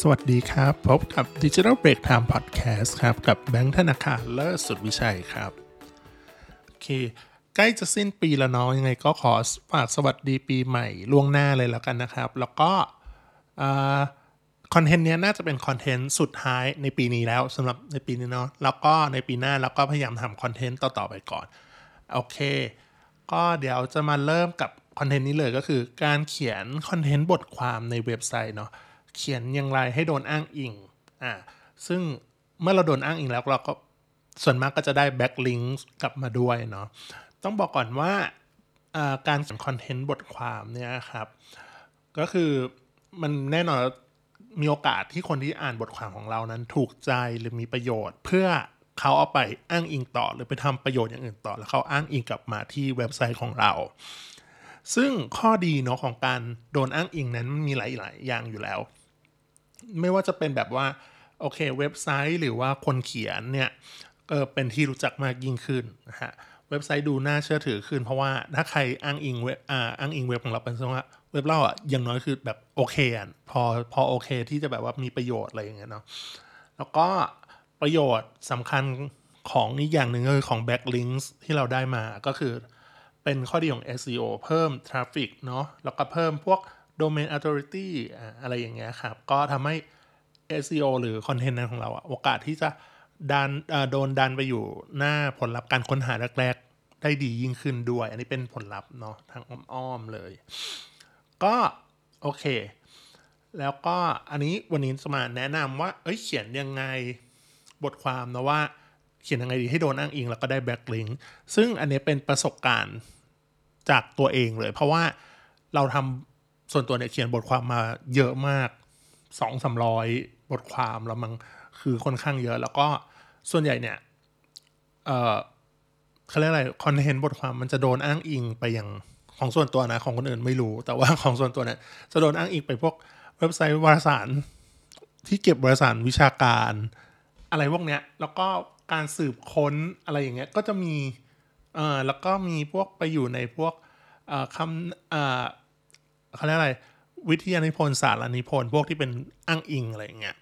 สวัสดีครับ พบกับ Digital Break Time Podcast ครับ กับแบงค์ธนาคารเลิศสุดวิชัยครับ โอเค ใกล้จะสิ้นปีแล้วเนาะยังไงก็ขอฝากสวัสดีปีใหม่ล่วงหน้าเลยแล้วกันนะครับ แล้วก็คอนเทนต์เนี้ยน่าจะเป็นคอนเทนต์สุดท้ายในปีนี้แล้วสำหรับในปีนี้เนาะแล้วก็ในปีหน้าเราก็พยายามทำคอนเทนต์ต่อ ๆ ไปก่อน โอเค ก็เดี๋ยวจะมาเริ่มกับคอนเทนต์นี้เลยก็คือการเขียนคอนเทนต์บทความในเว็บไซต์เนาะ เขียนอย่างไรให้โดนอ้างอิงอ่าซึ่งเมื่อเราโดนอ้างอิงแล้วเราก็ส่วนมากก็จะได้ backlink กลับมาด้วยเนาะต้องบอกก่อนว่าการเขียนคอนเทนต์บทความเนี่ยครับ ก็คือมันแน่นอนมีโอกาสที่คนที่อ่านบทความของเรานั้นถูกใจหรือมีประโยชน์ เพื่อเขาเอาไปอ้างอิงต่อ หรือไปทำประโยชน์อย่างอื่นต่อ แล้วเขาอ้างอิงกลับมาที่เว็บไซต์ของเรา ซึ่งข้อดีเนาะของการโดนอ้างอิงนั้นมีหลาย ๆ อย่างอยู่แล้ว ไม่ว่าจะเป็นแบบว่าโอเคเว็บไซต์หรือว่าคนเขียนเนี่ยเออเป็นที่รู้จักมากยิ่งขึ้นนะฮะเว็บไซต์ดูน่าเชื่อถือขึ้น เพราะว่าถ้าใครอ้างอิงเว็บอ่าอ้างอิงเว็บของเราเป็นว่าเว็บเราอะอย่างน้อยคือแบบโอเคอะพอพอโอเคที่จะแบบว่ามีประโยชน์อะไรอย่างเงี้ยเนาะแล้วก็ประโยชน์สำคัญของอีกอย่างหนึ่งก็คือของ backlinks ที่เราได้มาก็คือเป็นข้อดีของ SEO เพิ่ม traffic เนาะแล้วก็เพิ่มพวก Domain Authority อะไรอย่างเงี้ยครับ ก็ทำให้ SEO หรือคอนเทนต์นั้นของเราอะโอกาสที่จะดันโดนดันไปอยู่หน้าผลลัพธ์การค้นหาแรกๆ ได้ดียิ่งขึ้นด้วย อันนี้เป็นผลลัพธ์เนาะทางอ้อมๆเลย ก็โอเค แล้วก็อันนี้วันนี้จะมาแนะนำว่า เอ้ยเขียนยังไงบทความนะว่าเขียนยังไงดีให้โดนอ้างอิงแล้วก็ได้แบ็กลิงซึ่งอันนี้เป็นประสบการณ์จากตัวเองเลย เพราะว่าเราทำ ส่วนตัวเนี่ยเขียนบทความมาเยอะมากสองสามร้อยบทความแล้วมันคือค่อนข้างเยอะ แล้วก็ส่วนใหญ่เนี่ยเออเขาเรียกอะไรคอนเทนต์บทความมันจะโดนอ้างอิงไปอย่างของส่วนตัวนะของคนอื่นไม่รู้ แต่ว่าของส่วนตัวเนี่ยจะโดนอ้างอิงไปพวกเว็บไซต์วารสารที่เก็บบารสารวิชาการ อะไรพวกเนี้ยแล้วก็การสืบค้นอะไรอย่างเงี้ยก็จะมีเอ่อแล้วก็มีพวกไปอยู่ในพวกคำเเขาเรียกอะไร วิทยานิพนธ์สารนิพนธ์พวกที่เป็นอ้างอิงอะไรเงี้ย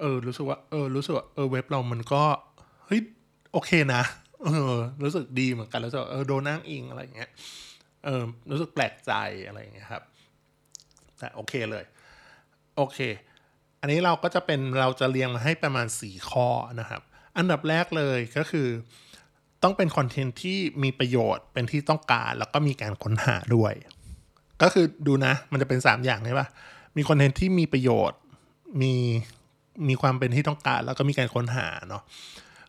เออรู้สึกว่าเออรู้สึกว่าเออเว็บเรามันก็เฮ้ยโอเคนะเออรู้สึกดีเหมือนกันแล้วจะเออโดนอ้างอิงอะไรเงี้ยเออรู้สึกแปลกใจอะไรเงี้ยครับแต่โอเคเลย โอเค อันนี้เราก็จะเป็นเราจะเรียงมาให้ประมาณสี่ข้อนะครับ อันดับแรกเลยก็คือ ต้องเป็นคอนเทนต์ที่มีประโยชน์เป็นที่ต้องการแล้วก็มีการค้นหาด้วย ก็คือดูนะ มันจะเป็น 3 อย่างใช่ปะมีคอนเทนต์ที่มีประโยชน์ มีมีความเป็นที่ต้องการ แล้วก็มีการค้นหาเนาะ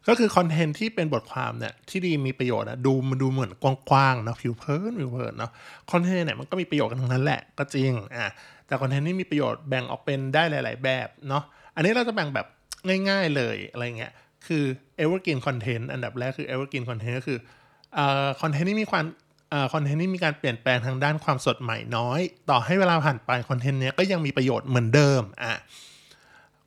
ก็คือคอนเทนต์ที่เป็นบทความเนี่ยที่ดีมีประโยชน์อะดูมันดูเหมือนกว้างๆนะผิวเผินผิวเผินเนาะคอนเทนต์เนี่ยมันก็มีประโยชน์กันทั้งนั้นแหละก็จริงอะแต่คอนเทนต์ที่มีประโยชน์แบ่งออกเป็นได้หลาย ๆ แบบเนาะอันนี้เราจะแบ่งแบบง่าย ๆเลยอะไรเงี้ยคือ evergreen content อันดับแรกคือ evergreen content ก็คืออ่าคอนเทนต์ที่มีความ คอนเทนต์นี้มีการเปลี่ยนแปลงทางด้านความสดใหม่น้อย ต่อให้เวลาผ่านไปคอนเทนต์นี้ก็ยังมีประโยชน์เหมือนเดิมอะ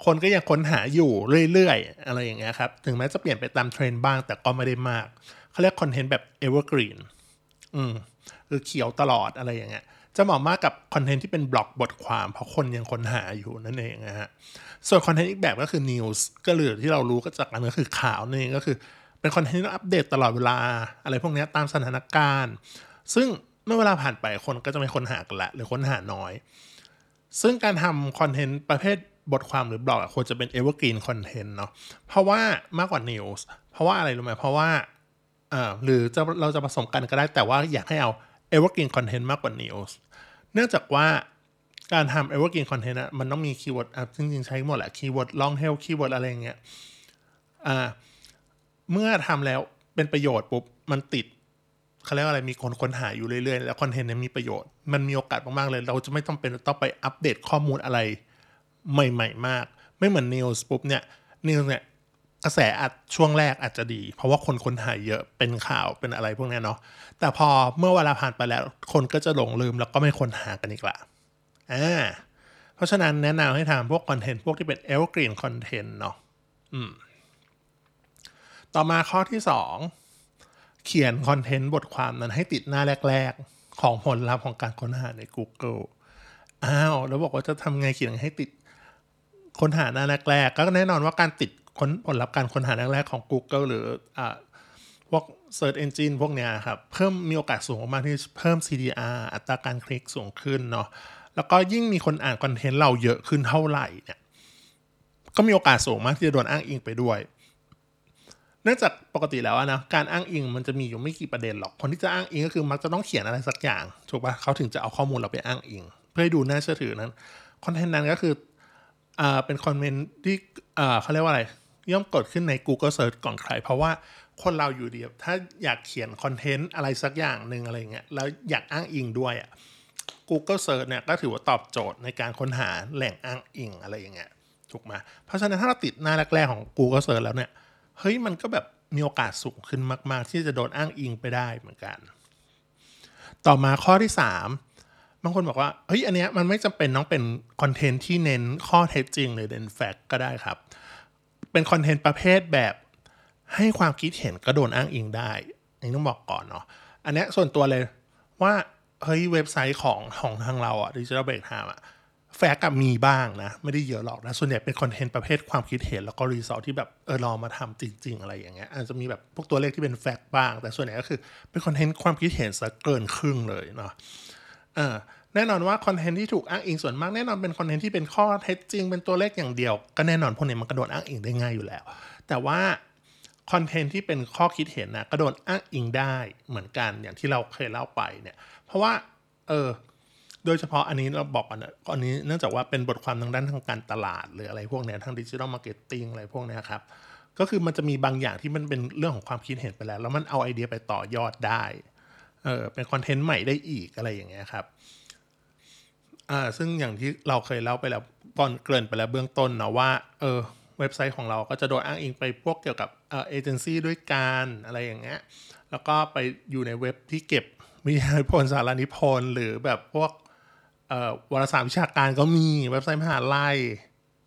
คนก็ยังค้นหาอยู่เรื่อยๆ อะไรอย่างเงี้ยครับ ถึงแม้จะเปลี่ยนไปตามเทรนด์บ้าง แต่ก็ไม่ได้มาก เขาเรียกคอนเทนต์แบบ evergreen อืมคือเขียวตลอดอะไรอย่างเงี้ย จะเหมาะมากกับคอนเทนต์ที่เป็นบล็อกบทความ เพราะคนยังค้นหาอยู่นั่นเองนะฮะ ส่วนคอนเทนต์อีกแบบก็คือ news ก็หรือที่เรารู้ก็จากนั้นก็คือข่าวนั่นเองก็คือ เป็นคอนเทนต์อัปเดตตลอดเวลา อะไรพวกนี้ตามสถานการณ์ ซึ่งเมื่อเวลาผ่านไปคนก็จะไม่ค้นหากันละหรือค้นหาน้อย ซึ่งการทำคอนเทนต์ประเภทบทความหรือบล็อกควรจะเป็น evergreen content เนาะเพราะว่ามากกว่า news เพราะว่าอะไรรู้ไหมเพราะว่าอ่าหรือจะเราจะผสมกันก็ได้แต่ว่าอยากให้เอา evergreen content มากกว่า news เนื่องจากว่าการทำ evergreen content อะมันต้องมี keyword จริงๆ ใช้หมดแหละคีย์เวิร์ด long tail คีย์เวิร์ดอะไรเงี้ยอ่า เมื่อทำแล้วเป็นประโยชน์ปุ๊บมันติดเขาเรียกว่าอะไรมีคนค้นหาอยู่เรื่อยๆ แล้วคอนเทนต์นี้มีประโยชน์มันมีโอกาสมากๆเลย เราจะไม่ต้องเป็นต้องไปอัปเดตข้อมูลอะไรใหม่ ๆ มาก ไม่เหมือนนิวส์ปุ๊บเนี่ยนิวส์เนี่ยกระแสอาจช่วงแรกอาจจะดี เพราะว่าคนค้นหาเยอะเป็นข่าวเป็นอะไรพวกนี้เนาะแต่พอเมื่อเวลาผ่านไปแล้ว คนก็จะหลงลืมแล้วก็ไม่ค้นหากันอีกละอ่าเพราะฉะนั้นแนะนำให้ทำพวกคอนเทนต์พวกที่เป็น evergreen content เนาะอืม ต่อมาข้อที่ 2 เขียนคอนเทนต์บทความนั้นให้ติดหน้าแรก ๆ ของผลลัพธ์ของการค้นหาใน Google อ้าว แล้วบอกว่าจะทำไงเขียนให้ติดค้นหาหน้าแรก ๆ ก็แน่นอนว่าการติดค้นผลลัพธ์การค้นหาหน้าแรกของ Google หรืออ่าพวก Search Engine พวกเนี้ยครับเพิ่มมีโอกาสสูงมากที่เพิ่ม CDR อัตราการคลิกสูงขึ้นเนาะแล้วก็ยิ่งมีคนอ่านคอนเทนต์เราเยอะขึ้นเท่าไหร่เนี่ยก็มีโอกาสสูงมากที่จะโดนอ้างอิงไปด้วย เนื่องจากปกติแล้วนะการอ้างอิงมันจะมีอยู่ไม่กี่ประเด็นหรอก คนที่จะอ้างอิงก็คือมักจะต้องเขียนอะไรสักอย่างถูกปะเขาถึงจะเอาข้อมูลเราไปอ้างอิง เพื่อให้ดูน่าเชื่อถือนั้นคอนเทนต์นั้นก็คืออ่าเป็นคอนเทนต์ที่อ่าเขาเรียกว่าอะไรย่อมกดขึ้นใน Google Search ก่อนใคร เพราะว่าคนเราอยู่ดีถ้าอยากเขียนคอนเทนต์อะไรสักอย่างหนึ่งอะไรเงี้ยแล้วอยากอ้างอิงด้วยอะ Google Search เนี่ยก็ถือว่าตอบโจทย์ในการค้นหาแหล่งอ้างอิงอะไรอย่างเงี้ยถูกไหมเพราะฉะนั้นถ้าเราติดหน้าแรกๆของ Google Search แล้วเนี่ย เฮ้ยมันก็แบบมีโอกาสสูงขึ้นมาก ๆ ที่จะโดนอ้างอิงไปได้เหมือนกัน ต่อมาข้อที่ 3 บางคนบอกว่าเฮ้ยอันเนี้ยมันไม่จำเป็นต้องเป็นคอนเทนต์ที่เน้นข้อเท็จจริงหรือเน้น fact ก็ได้ครับ เป็นคอนเทนต์ประเภทแบบให้ความคิดเห็นก็โดนอ้างอิงได้อันนี้ต้องบอกก่อนเนาะอันเนี้ยส่วนตัวเลยว่าเฮ้ยเว็บไซต์ของของทางเราอะ Digital Break Time อะ fact ก็มีบ้างนะ ไม่ได้เยอะหรอกนะ ส่วนใหญ่เป็นคอนเทนต์ประเภทความคิดเห็น แล้วก็ research ที่แบบเออลองมาทำจริง ๆ อะไรอย่างเงี้ยอาจจะมีแบบพวกตัวเลขที่เป็น fact บ้าง แต่ส่วนใหญ่ก็คือเป็นคอนเทนต์ความคิดเห็นซะเกินครึ่งเลยเนาะแน่นอนว่าคอนเทนต์ที่ถูกอ้างอิงส่วนมากแน่นอนเป็นคอนเทนต์ที่เป็นข้อเท็จจริงเป็นตัวเลขอย่างเดียว ก็แน่นอนพวกนี้มันก็โดนอ้างอิงได้ง่ายอยู่แล้ว แต่ว่าคอนเทนต์ที่เป็นข้อคิดเห็นนะก็โดนอ้างอิงได้เหมือนกันอย่างที่เราเคยเล่าไปเนี่ย เพราะว่าเออ โดยเฉพาะอันนี้เราบอกก่อนนะอันนี้เนื่องจากว่าเป็นบทความทางด้านทางการตลาด หรืออะไรพวกเนี้ยทาง digital marketing อะไรพวกเนี้ยครับ ก็คือมันจะมีบางอย่างที่มันเป็นเรื่องของความคิดเห็นไปแล้ว แล้วมันเอาไอเดียไปต่อยอดได้ เออเป็นคอนเทนต์ใหม่ได้อีกอะไรอย่างเงี้ยครับ อ่า ซึ่งอย่างที่เราเคยเล่าไปแล้วตอนเกริ่นไปแล้วเบื้องต้นนะว่า เออ เว็บไซต์ของเราก็จะโดนอ้างอิงไปพวกเกี่ยวกับเอเจนซี่ด้วยกันอะไรอย่างเงี้ย แล้วก็ไปอยู่ในเว็บที่เก็บวิทยานิพนธ์สารนิพนธ์หรือแบบพวก วารสารวิชาการก็มีเว็บไซต์มหาลัย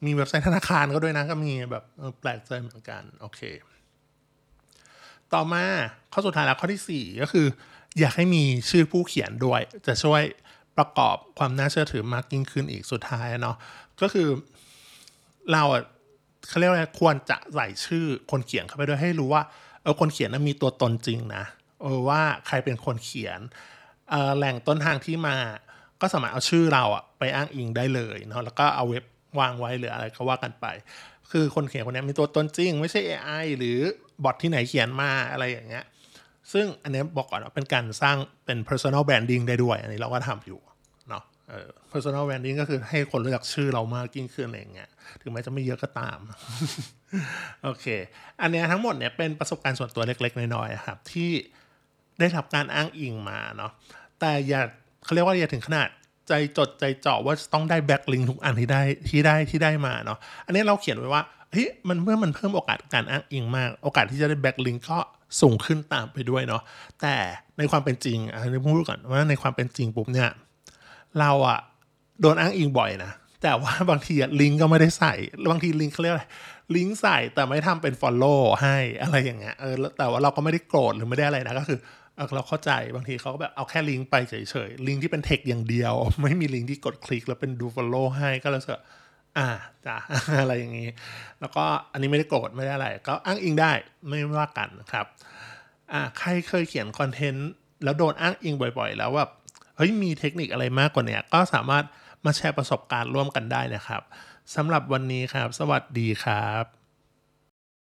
มีเว็บไซต์ธนาคารก็ด้วยนะก็มีแบบแปลกใจเหมือนกันโอเค ต่อมาข้อสุดท้ายแล้วข้อที่ 4 ก็คือ อยากให้มีชื่อผู้เขียนด้วย จะช่วยประกอบความน่าเชื่อถือมากยิ่งขึ้นอีกสุดท้ายเนาะก็คือเราเขาเรียกว่าควรจะใส่ชื่อคนเขียนเข้าไปด้วยให้รู้ว่าเออคนเขียนนั้นมีตัวตนจริงนะเออว่าใครเป็นคนเขียนแหล่งต้นทางที่มา ก็สามารถเอาชื่อเราอะไปอ้างอิงได้เลยเนาะแล้วก็เอาเว็บวางไว้หรืออะไรก็ว่ากันไป คือคนเขียนคนนี้มีตัวตนจริง ไม่ใช่ AI หรือบอทที่ไหนเขียนมาอะไรอย่างเงี้ยซึ่งอันนี้บอกก่อนว่าเป็นการสร้างเป็น personal branding ได้ด้วย อันนี้เราก็ทำอยู่เนาะ personal branding ก็คือให้คนรู้จักชื่อเรามากยิ่งขึ้นอะไรอย่างเงี้ยถึงแม้จะไม่เยอะก็ตาม โอเค อันเนี้ยทั้งหมดเนี่ยเป็นประสบการณ์ส่วนตัวเล็กๆ น้อยๆครับที่ได้รับการอ้างอิงมาเนาะแต่อย่า เขาเรียกว่าอย่าถึงขนาดใจจดใจเจาะว่าต้องได้แบ็กลิงทุกอันที่ได้ที่ได้ที่ได้มาเนาะอันนี้เราเขียนไว้ว่าเฮ้ยมันเมื่อมันเพิ่มโอกาสการอ้างอิงมาก โอกาสที่จะได้แบ็กลิงก็สูงขึ้นตามไปด้วยเนาะแต่ในความเป็นจริงอันนี้พูดก่อนว่าในความเป็นจริงปุ๊บเนี่ยเราอะโดนอ้างอิงบ่อยนะแต่ว่าบางทีลิงก์ก็ไม่ได้ใส่บางทีลิงก์เขาเรียกอะไรลิงก์ใส่แต่ไม่ทำเป็น follow ให้อะไรอย่างเงี้ยเออแล้วแต่ว่าเราก็ไม่ได้โกรธหรือไม่ได้อะไรนะก็คือ เออเราเข้าใจบางทีเขาก็แบบเอาแค่ลิงก์ไปเฉยๆ ลิงก์ที่เป็นเทคอย่างเดียว ไม่มีลิงก์ที่กดคลิกแล้วเป็นดู follow ให้ก็เลยเสอ่าจ้ะอะไรอย่างงี้ แล้วก็อันนี้ไม่ได้โกรธไม่ได้อะไร ก็อ้างอิงได้ไม่ว่ากันครับอ่าใครเคยเขียนคอนเทนต์แล้วโดนอ้างอิงบ่อยๆ แล้วแบบเฮ้ยมีเทคนิคอะไรมากกว่าเนี้ยก็สามารถมาแชร์ประสบการณ์ร่วมกันได้นะครับสำหรับวันนี้ครับ สวัสดีครับ